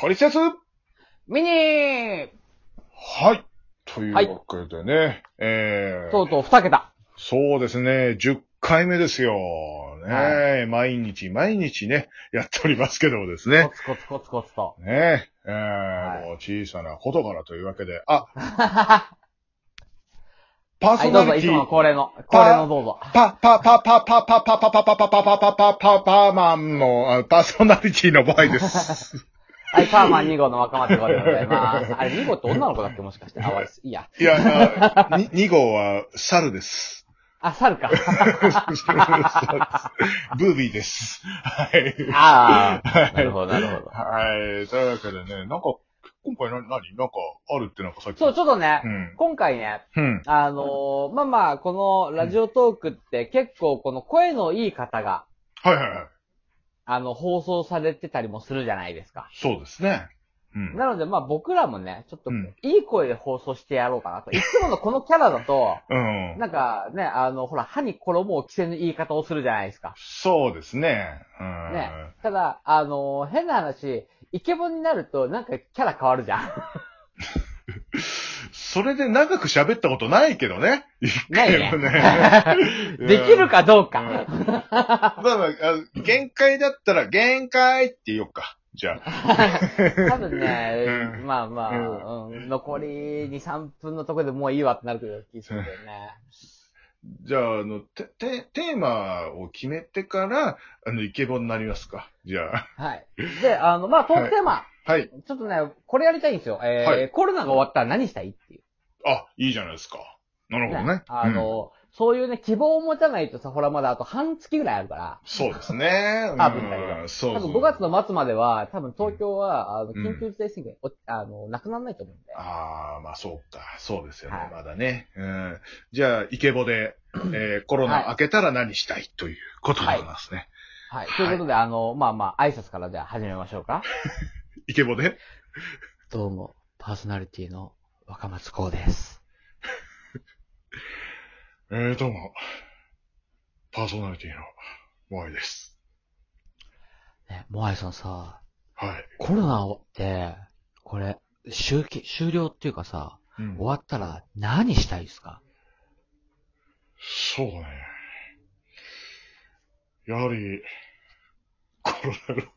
トリセツミニーはい。というわけでね、えー、とうとう二桁。そうですね、10回目ですよ。ね、は毎日毎日ね、やっておりますけどもですコね。ツコツコツコツと。ねえーはいもう小さなことからというわけで、あ、はパーソい、どうぞ、ナリティ、いつもの恒例の、恒例のどうぞ。パ、パ、パ、パ、パ、パ、パ、パ、パ、パ、パ、パ、パ、パ、パ、パ、パーマンの、あパーソナリティの場合です。はい、パーマン2号の若松号でございます。あれ、2号って女の子だっけ？もしかして。あ、わいいや。いや、あに2号は猿です。あ、猿か。ブービーです。はい。ああ、なるほど、なるほど。はい。というわけでね、なんか、今回な、何？なんか、あるってなんかさっき。そう、ちょっとねう、ん。今回ね、うん。あのーまあまあ、このラジオトークって結構この声のいい方が、はいはいはい。あの、放送されてたりもするじゃないですか。そうですね。うん。なので、まあ僕らもね、ちょっとうん、いい声で放送してやろうかなと。いつものこのキャラだと、うん。なんかね、あの、ほら、歯に衣を着せぬ言い方をするじゃないですか。そうですね。うん。ね。ただ、あの、変な話、イケボになると、なんかキャラ変わるじゃん。それで長く喋ったことないけどね。一回もね できるかどううんか。まあまあ、あ限界だったら、限界って言おうか。じゃあ。多分ね、うんまあまあ、ううん、残り2、3分のところでもういいわってなる気がするんだよね。じゃあ、あの、て、て、テーマを決めてから、あの、イケボになりますか？じゃあ。はい。で、あの、まあ、トークテーマ、はい。ちょっとね、これやりたいんですよ。えーはいコロナが終わったら何したいっていう。あ、いいじゃないですか。なるほどね。あの、そういうね、希望を持たないとさ、ほら、まだあと半月ぐらいあるから、そうですね。多分だけそう。多分5月の末までは、多分東京は、あの、うん緊急事態宣言、おあの、なくならないと思うんで。ああ、まあそうか。そうですよね。はいまだね。うん。じゃあ、イケボで、えー、コロナ明けたら何したいということでございますね。はい。はいということで、あの、まあまあ、挨拶からじゃあ始めましょうか。イケボで？どうも、パーソナリティの若松光です。えー、どうも。パーソナリティのモアイです。ね、モアイさんさ、はい。コロナって、これ、終期、終了っていうかさ、うん終わったら何したいですか？そうね。やはり、コロナの、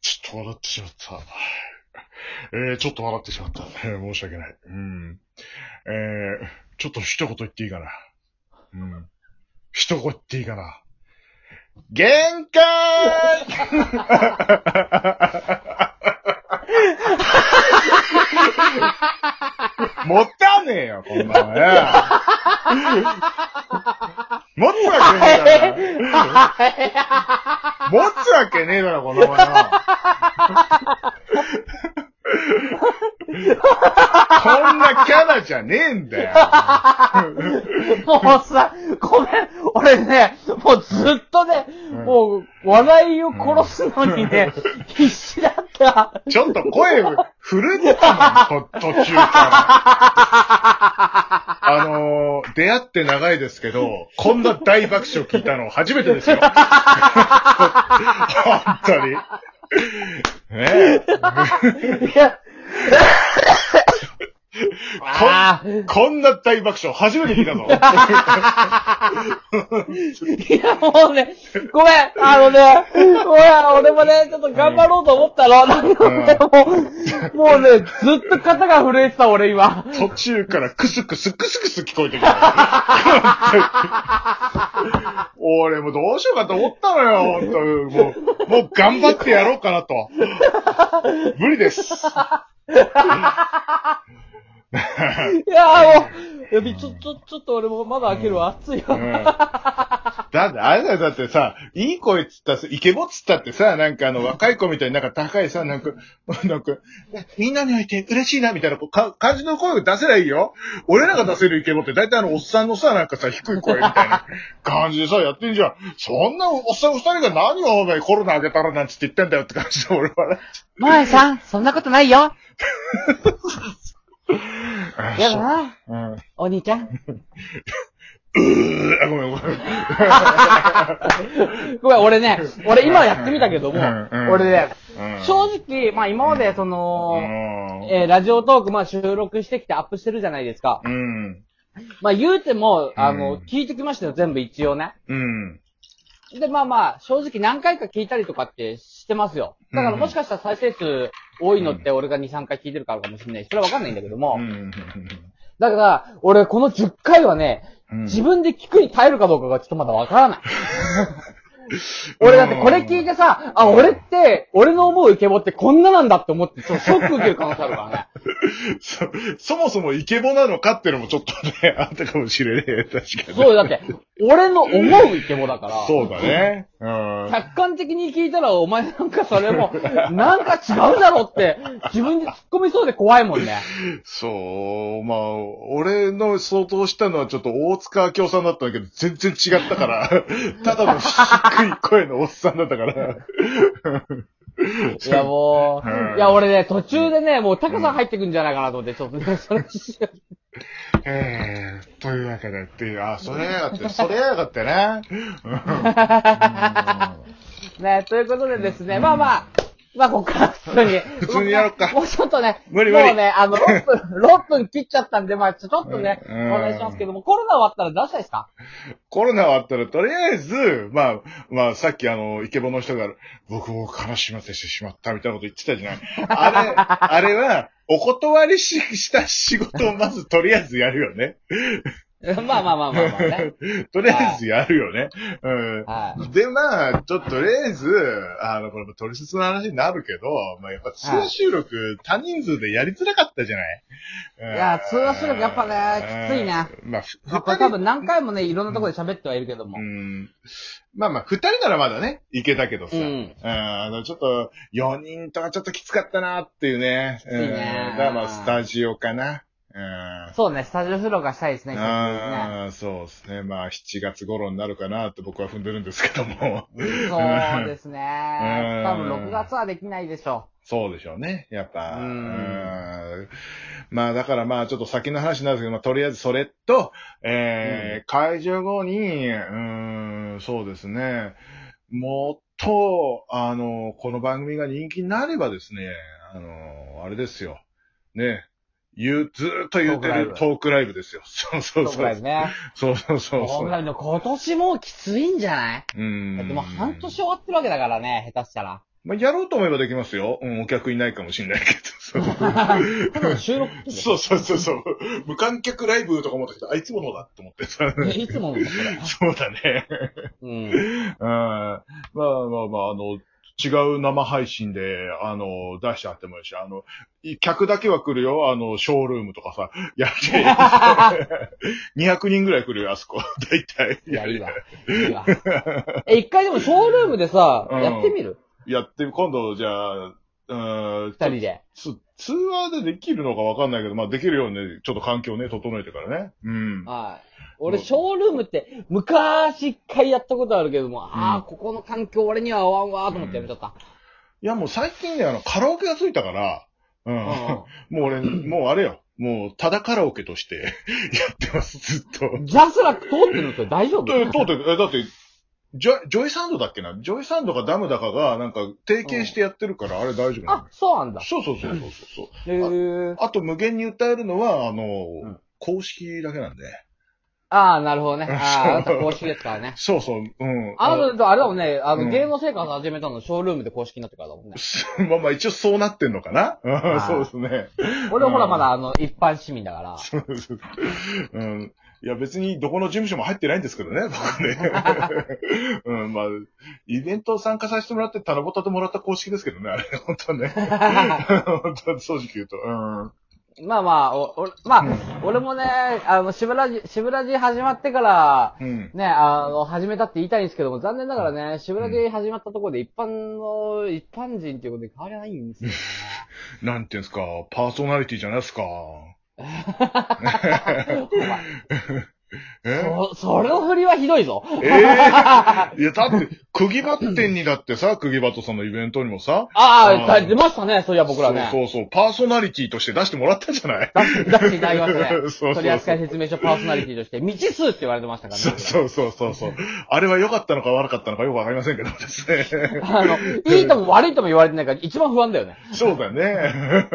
ちょっと笑ってしまった。えー、ちょっと笑ってしまった。申し訳ない。うん。えー、ちょっと一言言っていいかな。うん。一言言っていいかな。限界 持たねえよ、こんなのね。持つわけねえだろ。持つわけねえだろ、こんなもんよ。こんなキャラじゃねえんだよ。もうさ、ごめん、俺ね、もうずっとね、うんもう、笑いを殺すのにね、必死だった。ちょっと声、震えてたもん、と途中から。あのー、出会って長いですけど、こんな大爆笑聞いたの初めてですよ。本当に。ねえ。いや、こんな大爆笑初めて聞いたぞ。いや、もうね、ごめん、あのね、ごめん、俺もね、ちょっと頑張ろうと思ったの。だけどね、もう、もうね、ずっと肩が震えてた、俺今。途中からクスクスクスクス聞こえてきた。俺もうどうしようかと思ったのよ、本当にもう、もう頑張ってやろうかなと。無理です。いや、もう、ちょ、ちょ、ちょっと俺もまだ開けるわ、暑いわ。うんだって、あれだよ、だってさ、いい声っつったらさ、イケボっつったってさ、なんかあの、若い子みたいになんか高いさ、なんか、なんか、みんなに会えて嬉しいな、みたいなこうか感じの声を出せりゃいいよ。俺らが出せるイケボって大体あの、おっさんのさ、なんかさ、低い声みたいな 感じでさ、やってんじゃん。そんなおっさん二人が何をお前コロナあげたらなんつって言ってんだよって感じで俺は。前さん、そんなことないよ。やだな、うん。お兄ちゃん。あ、ごめんごめん。ごめん、俺ね、俺今やってみたけども、俺ね、うん正直、まあ今までその、えーラジオトーク、まあ収録してきてアップしてるじゃないですか。うん。まあ言うても、あの、うん聞いてきましたよ、全部一応ね。うん。で、まあまあ、正直何回か聞いたりとかってしてますよ。だからもしかしたら再生数多いのって俺が2、3回聞いてるからかもしれないし、それはわかんないんだけども。うん。だから、俺この10回はね、うん自分で聞くに耐えるかどうかがちょっとまだわからない。俺だってこれ聞いてさ、あ、俺って、俺の思うイケボってこんななんだって思って、ショック受ける可能性あるからね。そ、そもそもイケボなのかっていうのもちょっとね、あったかもしれねえ。確かに。そうよ、だって、俺の思うイケボだから。そうだね。うん。客観的に聞いたら、お前なんかそれも、なんか違うだろって、自分で突っ込みそうで怖いもんね。そう、まあ、俺の想像したのはちょっと大塚明夫さんだったんだけど、全然違ったから、ただの低い声のおっさんだったから。いやもう、うんいや俺ね、途中でね、もうタカさん入ってくんじゃないかなと思って、ちょっとね、それ、えー、というわけでっていう、あ、それやがって、それやがってね。ね、ということでですね、まあまあ、まあ、ここから普通に。普通にやろっかもうちょっとね、無理無理もうね、あの、6分、6分切っちゃったんで、まあ、ちょっとね、うんお願いしますけども、コロナ終わったら出したいですか？コロナ終わったら、とりあえず、まあ、まあ、さっきあの、イケボの人が、僕を悲しませてしまったみたいなこと言ってたじゃない。あれ、あれは、お断りしした仕事をまずとりあえずやるよね。まあまあまあまあまあね。とりあえずやるよね。うん。はい。で、まあ、ちょっととりあえず、あの、これも取説の話になるけど、まあ、やっぱ通話収録、多人数でやりづらかったじゃない？いや通話収録やっぱねきついね。うんまあ、ふまあ、これ多分何回もね、いろんなところで喋ってはいるけどもう。ん。まあまあ、二人ならまだね、いけたけどさ。ううんん。あの、ちょっと、四人とかちょっときつかったなっていうね。きついねうんだからまあ、スタジオかな。うん。そうね、スタジオ収録がしたいですね、久しぶりにね。ああ、そうですね。まあ、7月頃になるかなって僕は踏んでるんですけども。そうですね。うん多分6月はできないでしょそうでしょうね。やっぱ。うんうんまあ、だからまあ、ちょっと先の話になるんですけど、まあ、とりあえずそれと、えー会場後に、うん、そうですね。もっと、あの、この番組が人気になればですね、あの、あれですよ。ね。言う、ずーっと言ってるトトークライブですよ。そうそうう。そう。ぐらいね。そうそうそうそう。トークライブの今年もうきついんじゃない？うん。だってもう半年終わってるわけだからね、下手したら。まあ、やろうと思えばできますよ。うん、お客いないかもしれないけど。そう収録そうそうそうそう。無観客ライブとか思ったけど、あいつものだって思ってさ。ねいつものそれ。そうだね。うん。うん。まあまあまあ、あの、違う生配信で、あの、出してあってもいいし、あの、い客だけは来るよ、あの、ショールームとかさ、やって、200人ぐらい来るよ、あそこ。大体。いや、いいわ。いいわ。え、一回でもショールームでさ、うんやってみる？やって、今度、じゃあ、うん、二人で。つ通話でできるのかわかんないけど、まあできるようにね、ちょっと環境をね、整えてからね。うん。はい。俺、ショールームって、昔一回やったことあるけども、ああ、ここの環境俺には合わんわーと思ってやめちゃった。いや、もう最近ね、あの、カラオケがついたから、うん。うん もう俺、もうあれよ。もう、ただカラオケとして やってます、ずっと。ジャスラック通ってるのそれ大丈夫？え、通って、え、だって、ジョイ、 JOYSOUNDだっけな？ JOYSOUNDかダムだかが、なんか、提携してやってるから、あれ大丈夫なのあ、そうなんだ。そうそうそうそうそう。へー。あと、無限に歌えるのは、あの、ん公式だけなんで。ああ、なるほどね。ああ、そうあなた公式ですからね。そうそう、うん。あなた、あれだもんね、あの、うん芸能生活始めたのショールームで公式になってからだもんね。まあまあ一応そうなってんのかな うんそうですね。俺はほらまだあの、一般市民だから。そうん。いや別にどこの事務所も入ってないんですけどね、僕ね。うん、まあ、イベント参加させてもらって頼ぼたてもらった公式ですけどね、あれ、本当ね。本当正直言うと。うん。まあまあ、お、おまあ、俺もね、あの、しぶらじ、しぶらじ始まってから、うん。ね、あの、始めたって言いたいんですけども、残念ながらね、しぶらじ始まったところで一般の、一般人っていうことで変わりはないんですよね。なんていうんですか、パーソナリティじゃないですか。え そ、それの振りはひどいぞ。え？え いや、だって、釘バッテンにだってさ、釘バットさんのイベントにもさ、あああ、出ましたね、そういや僕らね。そうそうそう、パーソナリティとして出してもらったじゃない？出して、いただきましたね。そう取扱説明書パーソナリティとして、未知数って言われてましたからね。そうそうそうそう。あれは良かったのか悪かったのかよくわかりませんけどですね。あの、いいとも悪いとも言われてないから一番不安だよね。そうだね。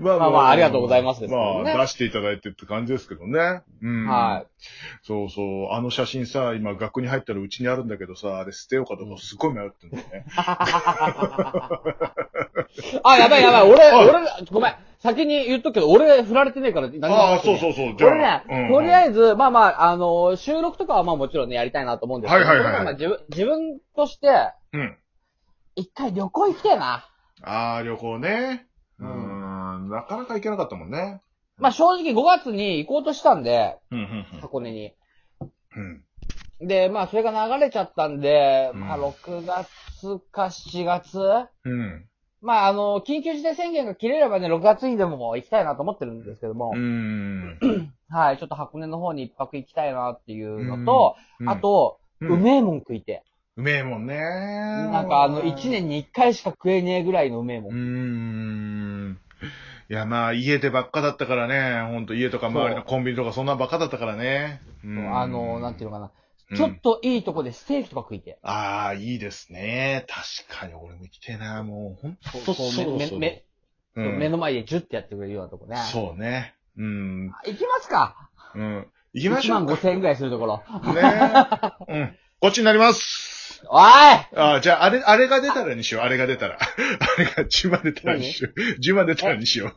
ままあまあありがとうございますですねまあ、出していただいてって感じですけどね。うん。はい。そうそう。あの写真さ、今学に入ったらうちにあるんだけどさ、あれ捨てようかどうかすごい迷ってんだよね。あ、やばいやばい。俺、はい俺、ごめん。先に言っとくけど、俺振られてねえから何もああ、そうそうそう。じゃあ。俺ね、うんとりあえず、まあまあ、あの、収録とかはまあもちろんね、やりたいなと思うんですけど、はいはいはいこれまあ自分、自分として、うん。一回旅行行きたいな。ああ、旅行ね。ううんん。なかなか行けなかったもんね。まあ正直5月に行こうとしたんで、うん、うん、箱根に。うん。で、まあそれが流れちゃったんで、うんまあ6月か7月うん。まああの、緊急事態宣言が切れればね、6月にでも行きたいなと思ってるんですけども、うん。はい、ちょっと箱根の方に一泊行きたいなっていうのと、うんあ、と、うんうめえもん食いて。うめえもんね。なんかあの、1年に1回しか食えねえぐらいのうめえも。うんん。いや、まあ、家でばっかだったからね。ほんと家とか周りのコンビニとかそんなんばっかだったからね。うんあの、なんていうのかな。うんちょっといいとこでステーキとか食いて。ああ、いいですね。確かに俺も行きてえな。もう、ほんとそうそうそう。めめうん目の前でジュッてやってくれるようなとこね。そうね。うん。行きますかうん。行きま1万しょうか。5千円ぐらいするところ。ねうん。こっちになります。おいああ、じゃあ、あれ、あれが出たらにしよう。あれが出たら。あれが10万出たらにしよう。10万出たらにしよう。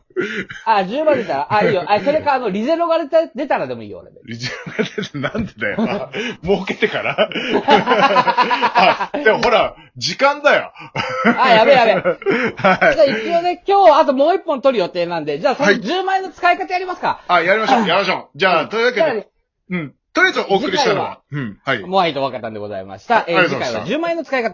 あ、10万出たら、あ、いいよ。あ、それか、あの、リゼロが出た出たらでもいいよ、俺。リズムが出てなんでだよ。あ 儲けてからあ、でもほら、時間だよ。あ、やべえやべえ。はい。じゃあ一応ね、今日あともう一本取る予定なんで、じゃあそのはい10万円の使い方やりますか。あ、やりましょう、やりましょう。じゃあ、というわけで、うん。とりあえずお送りしたのは、うん、はい。モアイと分かったんでございました。えー次回はありがとうございました10万円の使い方。